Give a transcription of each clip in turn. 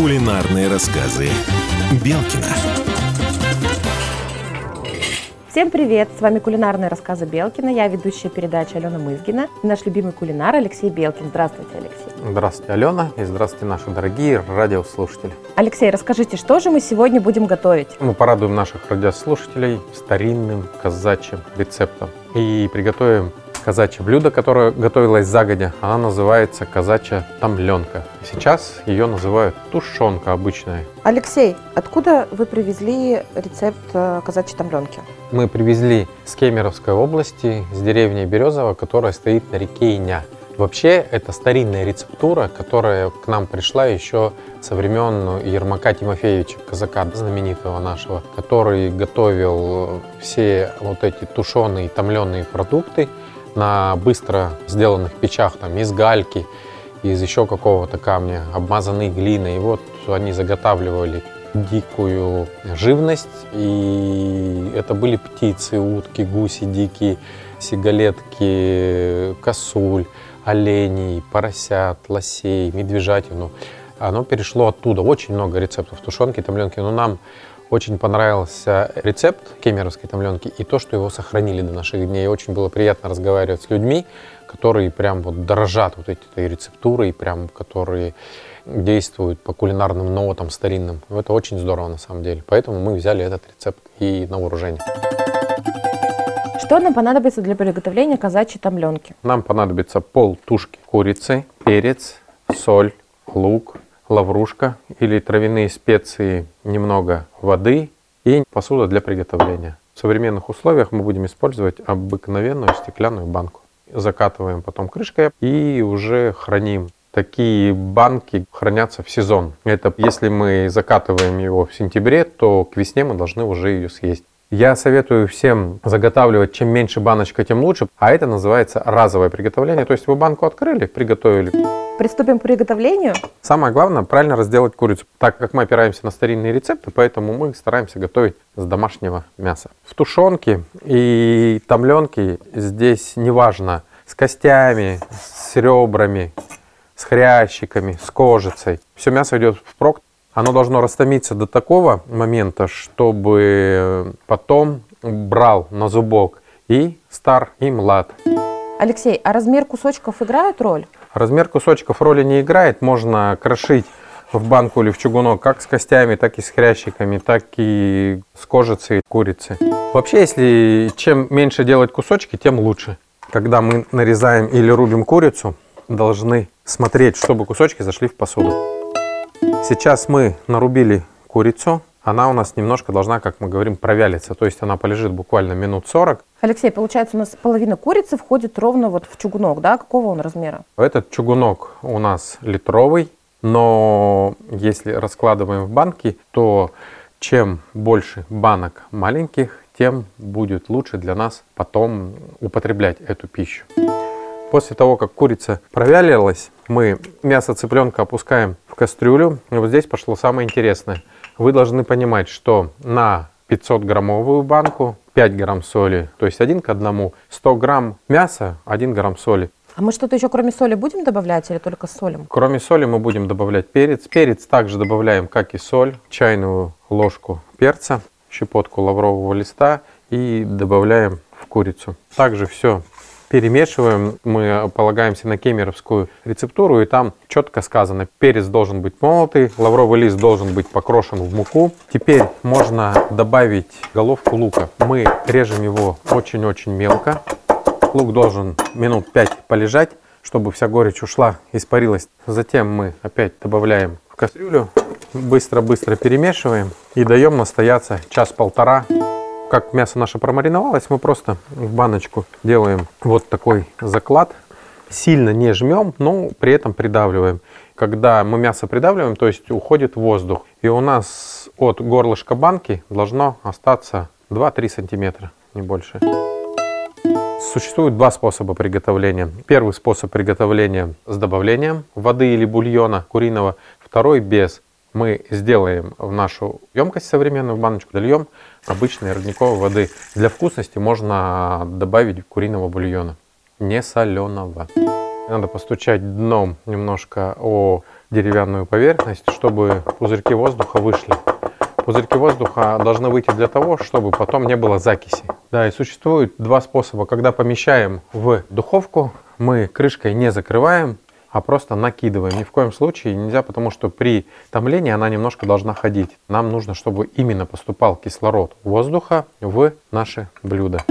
Кулинарные рассказы Белкина. Всем привет! С вами кулинарные рассказы Белкина. Я ведущая передачи Алена Мызгина. И наш любимый кулинар Алексей Белкин. Здравствуйте, Алексей. Здравствуйте, Алена, и здравствуйте, наши дорогие радиослушатели. Алексей, расскажите, что же мы сегодня будем готовить? Мы порадуем наших радиослушателей старинным казачьим рецептом и приготовим казачье блюдо, которое готовилось загодя. Она называется казачья тамленка. Сейчас ее называют тушенка обычная. Алексей, откуда вы привезли рецепт э, казачьей тамленки? Мы привезли с Кемеровской области, с деревни Березово, которая стоит на реке Иня. Вообще, это старинная рецептура, которая к нам пришла еще со времен Ермака Тимофеевича, казака знаменитого нашего, который готовил все вот эти тушеные, томленые продукты на быстро сделанных печах, там, из гальки, из еще какого-то камня, обмазанной глиной. И вот они заготавливали дикую живность, и это были птицы, утки, гуси дикие, сигалетки, косуль, оленей, поросят, лосей, медвежатину. Оно перешло оттуда. Очень много рецептов тушенки, томленки. Но нам очень понравился рецепт кемеровской томленки и то, что его сохранили до наших дней. Очень было приятно разговаривать с людьми, которые прям вот дорожат вот этой рецептурой, прям которые действуют по кулинарным нотам старинным. Это очень здорово на самом деле. Поэтому мы взяли этот рецепт и на вооружение. Что нам понадобится для приготовления казачьей томленки? Нам понадобится пол тушки курицы, перец, соль, лук, лаврушка или травяные специи, немного воды и посуда для приготовления. В современных условиях мы будем использовать обыкновенную стеклянную банку. Закатываем потом крышкой и уже храним Такие банки хранятся в сезон. Это если мы закатываем его в сентябре, то к весне мы должны уже ее съесть. Я советую всем заготавливать, чем меньше баночка, тем лучше. А это называется разовое приготовление. То есть вы банку открыли, приготовили. Приступим к приготовлению. Самое главное, правильно разделать курицу. Так как мы опираемся на старинные рецепты, поэтому мы стараемся готовить с домашнего мяса. В тушенке и томленке здесь неважно с костями, с ребрами, с хрящиками, с кожицей. Все мясо идет в прок. Оно должно растомиться до такого момента, чтобы потом брал на зубок и стар, и млад. Алексей, а размер кусочков играет роль? Размер кусочков роли не играет. Можно крошить в банку или в чугунок как с костями, так и с хрящиками, так и с кожицей курицы. Вообще, если чем меньше делать кусочки, тем лучше. Когда мы нарезаем или рубим курицу, должны смотреть, чтобы кусочки зашли в посуду. Сейчас мы нарубили курицу. Она у нас немножко должна, как мы говорим, провялиться. То есть она полежит буквально минут 40. Алексей, получается, у нас половина курицы входит ровно вот в чугунок, да? Какого он размера? Этот чугунок у нас литровый. Но если раскладываем в банки, то чем больше банок маленьких, тем будет лучше для нас потом употреблять эту пищу. После того, как курица провялилась, мы мясо цыпленка опускаем в кастрюлю. И вот здесь пошло самое интересное. Вы должны понимать, что на 500 граммовую банку 5 грамм соли, то есть один к одному, 100 грамм мяса, 1 грамм соли. А мы что-то еще кроме соли будем добавлять или только солим? Кроме соли мы будем добавлять перец. Перец также добавляем, как и соль, чайную ложку перца, щепотку лаврового листа и добавляем в курицу. Также все перемешиваем, мы полагаемся на кемеровскую рецептуру, и там четко сказано, перец должен быть молотый, лавровый лист должен быть покрошен в муку. Теперь можно добавить головку лука. Мы режем его очень-очень мелко. Лук должен минут 5 полежать, чтобы вся горечь ушла, испарилась. Затем мы опять добавляем в кастрюлю, быстро-быстро перемешиваем и даем настояться час-полтора как мясо наше промариновалось, мы просто в баночку делаем вот такой заклад. Сильно не жмем, но при этом придавливаем. Когда мы мясо придавливаем, то есть уходит воздух. И у нас от горлышка банки должно остаться 2-3 сантиметра, не больше. Существует два способа приготовления. Первый способ приготовления с добавлением воды или бульона куриного, второй без мы сделаем в нашу емкость современную, в баночку дольем обычной родниковой воды. Для вкусности можно добавить куриного бульона, не соленого. Надо постучать дном немножко о деревянную поверхность, чтобы пузырьки воздуха вышли. Пузырьки воздуха должны выйти для того, чтобы потом не было закиси. Да, и существует два способа. Когда помещаем в духовку, мы крышкой не закрываем, а просто накидываем. Ни в коем случае нельзя, потому что при томлении она немножко должна ходить. Нам нужно, чтобы именно поступал кислород воздуха в наше блюдо.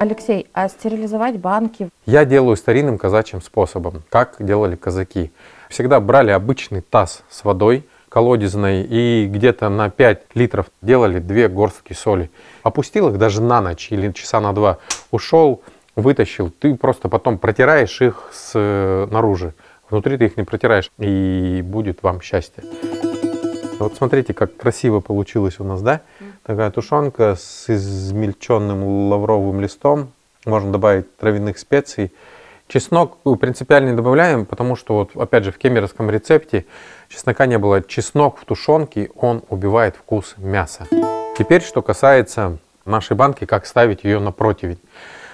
Алексей, а стерилизовать банки? Я делаю старинным казачьим способом, как делали казаки. Всегда брали обычный таз с водой, колодезной, и где-то на 5 литров делали две горстки соли. Опустил их даже на ночь или часа на два. Ушел, вытащил. Ты просто потом протираешь их снаружи. Внутри ты их не протираешь, и будет вам счастье. Вот смотрите, как красиво получилось у нас, да? Такая тушенка с измельченным лавровым листом. Можно добавить травяных специй. Чеснок принципиально не добавляем, потому что, вот, опять же, в кемеровском рецепте чеснока не было. Чеснок в тушенке, он убивает вкус мяса. Теперь, что касается нашей банки, как ставить ее на противень.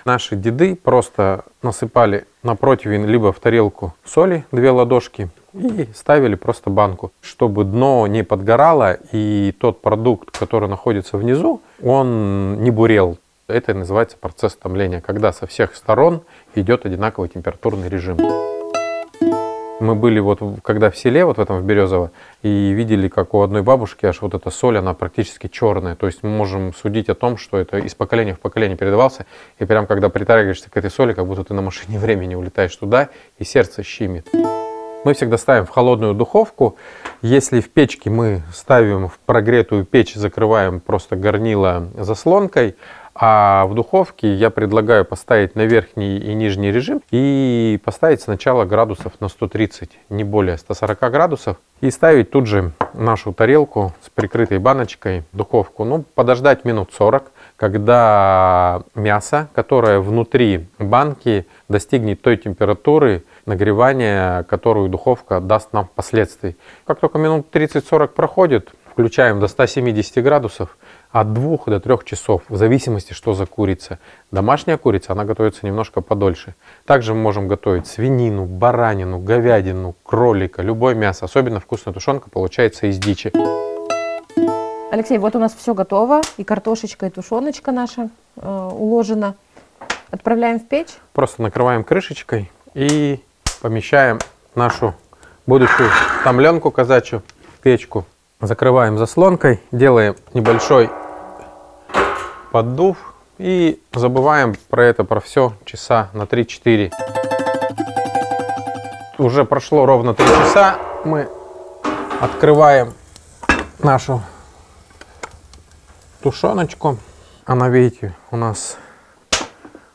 Наши деды просто насыпали на противень либо в тарелку соли, две ладошки, и ставили просто банку, чтобы дно не подгорало и тот продукт, который находится внизу, он не бурел. Это называется процесс томления, когда со всех сторон идет одинаковый температурный режим. Мы были вот, когда в селе, вот в этом в Березово, и видели, как у одной бабушки аж вот эта соль, она практически черная. То есть мы можем судить о том, что это из поколения в поколение передавался. И прям когда притрагиваешься к этой соли, как будто ты на машине времени улетаешь туда, и сердце щемит. Мы всегда ставим в холодную духовку. Если в печке мы ставим в прогретую печь, закрываем просто горнило заслонкой, а в духовке я предлагаю поставить на верхний и нижний режим и поставить сначала градусов на 130, не более 140 градусов. И ставить тут же нашу тарелку с прикрытой баночкой в духовку. Ну, подождать минут 40, когда мясо, которое внутри банки, достигнет той температуры нагревания, которую духовка даст нам впоследствии. Как только минут 30-40 проходит, включаем до 170 градусов, от 2 до 3 часов, в зависимости, что за курица. Домашняя курица, она готовится немножко подольше. Также мы можем готовить свинину, баранину, говядину, кролика, любое мясо. Особенно вкусная тушенка получается из дичи. Алексей, вот у нас все готово, и картошечка, и тушеночка наша э, уложена. Отправляем в печь. Просто накрываем крышечкой и помещаем нашу будущую томленку казачью в печку. Закрываем заслонкой, делаем небольшой поддув и забываем про это, про все часа на 3-4. Уже прошло ровно 3 часа, мы открываем нашу тушеночку. Она, видите, у нас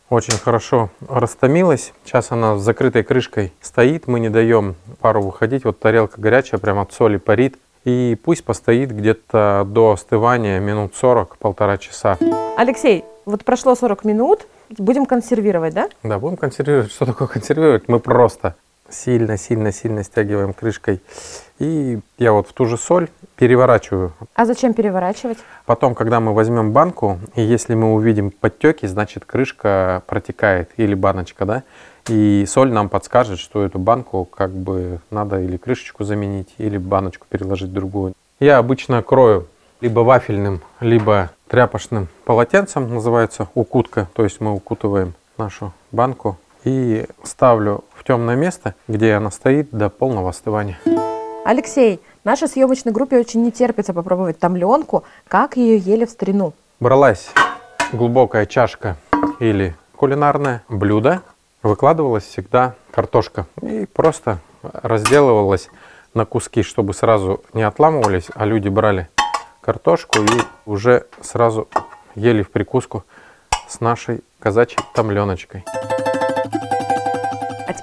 очень хорошо растомилась. Сейчас она с закрытой крышкой стоит. Мы не даем пару выходить. Вот тарелка горячая, прям от соли парит. И пусть постоит где-то до остывания минут 40, полтора часа. Алексей, вот прошло 40 минут, будем консервировать, да? Да, будем консервировать. Что такое консервировать? Мы просто сильно-сильно-сильно стягиваем крышкой. И я вот в ту же соль переворачиваю. А зачем переворачивать? Потом, когда мы возьмем банку, и если мы увидим подтеки, значит крышка протекает или баночка, да? И соль нам подскажет, что эту банку как бы надо или крышечку заменить, или баночку переложить в другую. Я обычно крою либо вафельным, либо тряпочным полотенцем, называется укутка. То есть мы укутываем нашу банку и ставлю в темное место, где она стоит до полного остывания. Алексей, нашей съемочной группе очень не терпится попробовать томленку. Как ее ели в старину? Бралась глубокая чашка или кулинарное блюдо, выкладывалась всегда картошка и просто разделывалась на куски, чтобы сразу не отламывались, а люди брали картошку и уже сразу ели в прикуску с нашей казачьей томленочкой.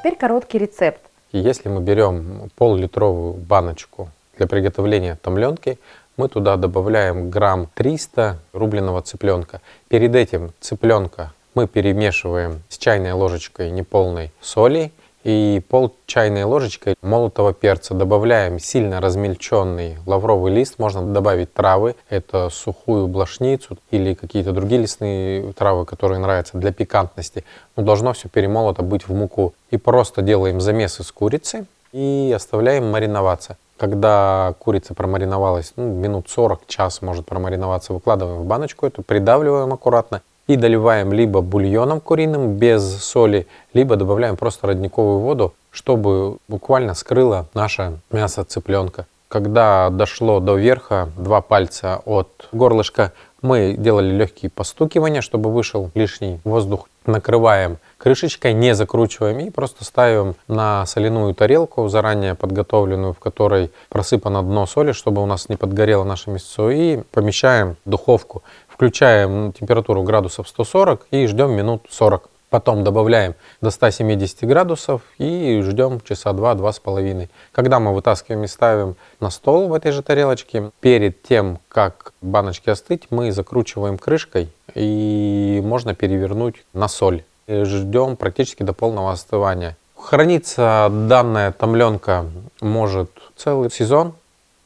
Теперь короткий рецепт. Если мы берем пол-литровую баночку для приготовления томленки, мы туда добавляем грамм 300 рубленого цыпленка. Перед этим цыпленка мы перемешиваем с чайной ложечкой неполной соли и пол чайной ложечкой молотого перца. Добавляем сильно размельченный лавровый лист. Можно добавить травы. Это сухую блошницу или какие-то другие лесные травы, которые нравятся для пикантности. Но должно все перемолото быть в муку. И просто делаем замес из курицы и оставляем мариноваться. Когда курица промариновалась, ну, минут 40, час может промариноваться, выкладываем в баночку эту, придавливаем аккуратно и доливаем либо бульоном куриным без соли, либо добавляем просто родниковую воду, чтобы буквально скрыло наше мясо цыпленка. Когда дошло до верха, два пальца от горлышка, мы делали легкие постукивания, чтобы вышел лишний воздух. Накрываем крышечкой, не закручиваем и просто ставим на соляную тарелку, заранее подготовленную, в которой просыпано дно соли, чтобы у нас не подгорело наше мясо, и помещаем в духовку. Включаем температуру градусов 140 и ждем минут 40. Потом добавляем до 170 градусов и ждем часа два-два с половиной. Когда мы вытаскиваем и ставим на стол в этой же тарелочке, перед тем, как баночки остыть, мы закручиваем крышкой и можно перевернуть на соль. И ждем практически до полного остывания. Хранится данная томленка может целый сезон.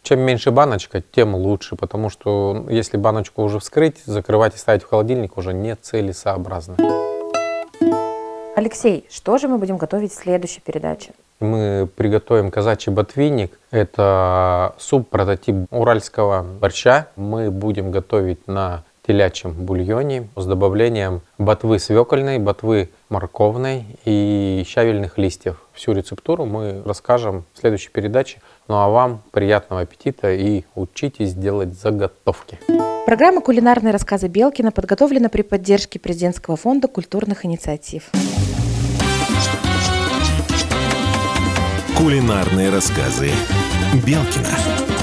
Чем меньше баночка, тем лучше, потому что если баночку уже вскрыть, закрывать и ставить в холодильник уже не целесообразно. Алексей, что же мы будем готовить в следующей передаче? Мы приготовим казачий ботвинник. Это суп-прототип уральского борща. Мы будем готовить на телячьем бульоне с добавлением ботвы свекольной, ботвы морковной и щавельных листьев. Всю рецептуру мы расскажем в следующей передаче. Ну а вам приятного аппетита и учитесь делать заготовки. Программа «Кулинарные рассказы Белкина» подготовлена при поддержке Президентского фонда культурных инициатив. Кулинарные рассказы Белкина.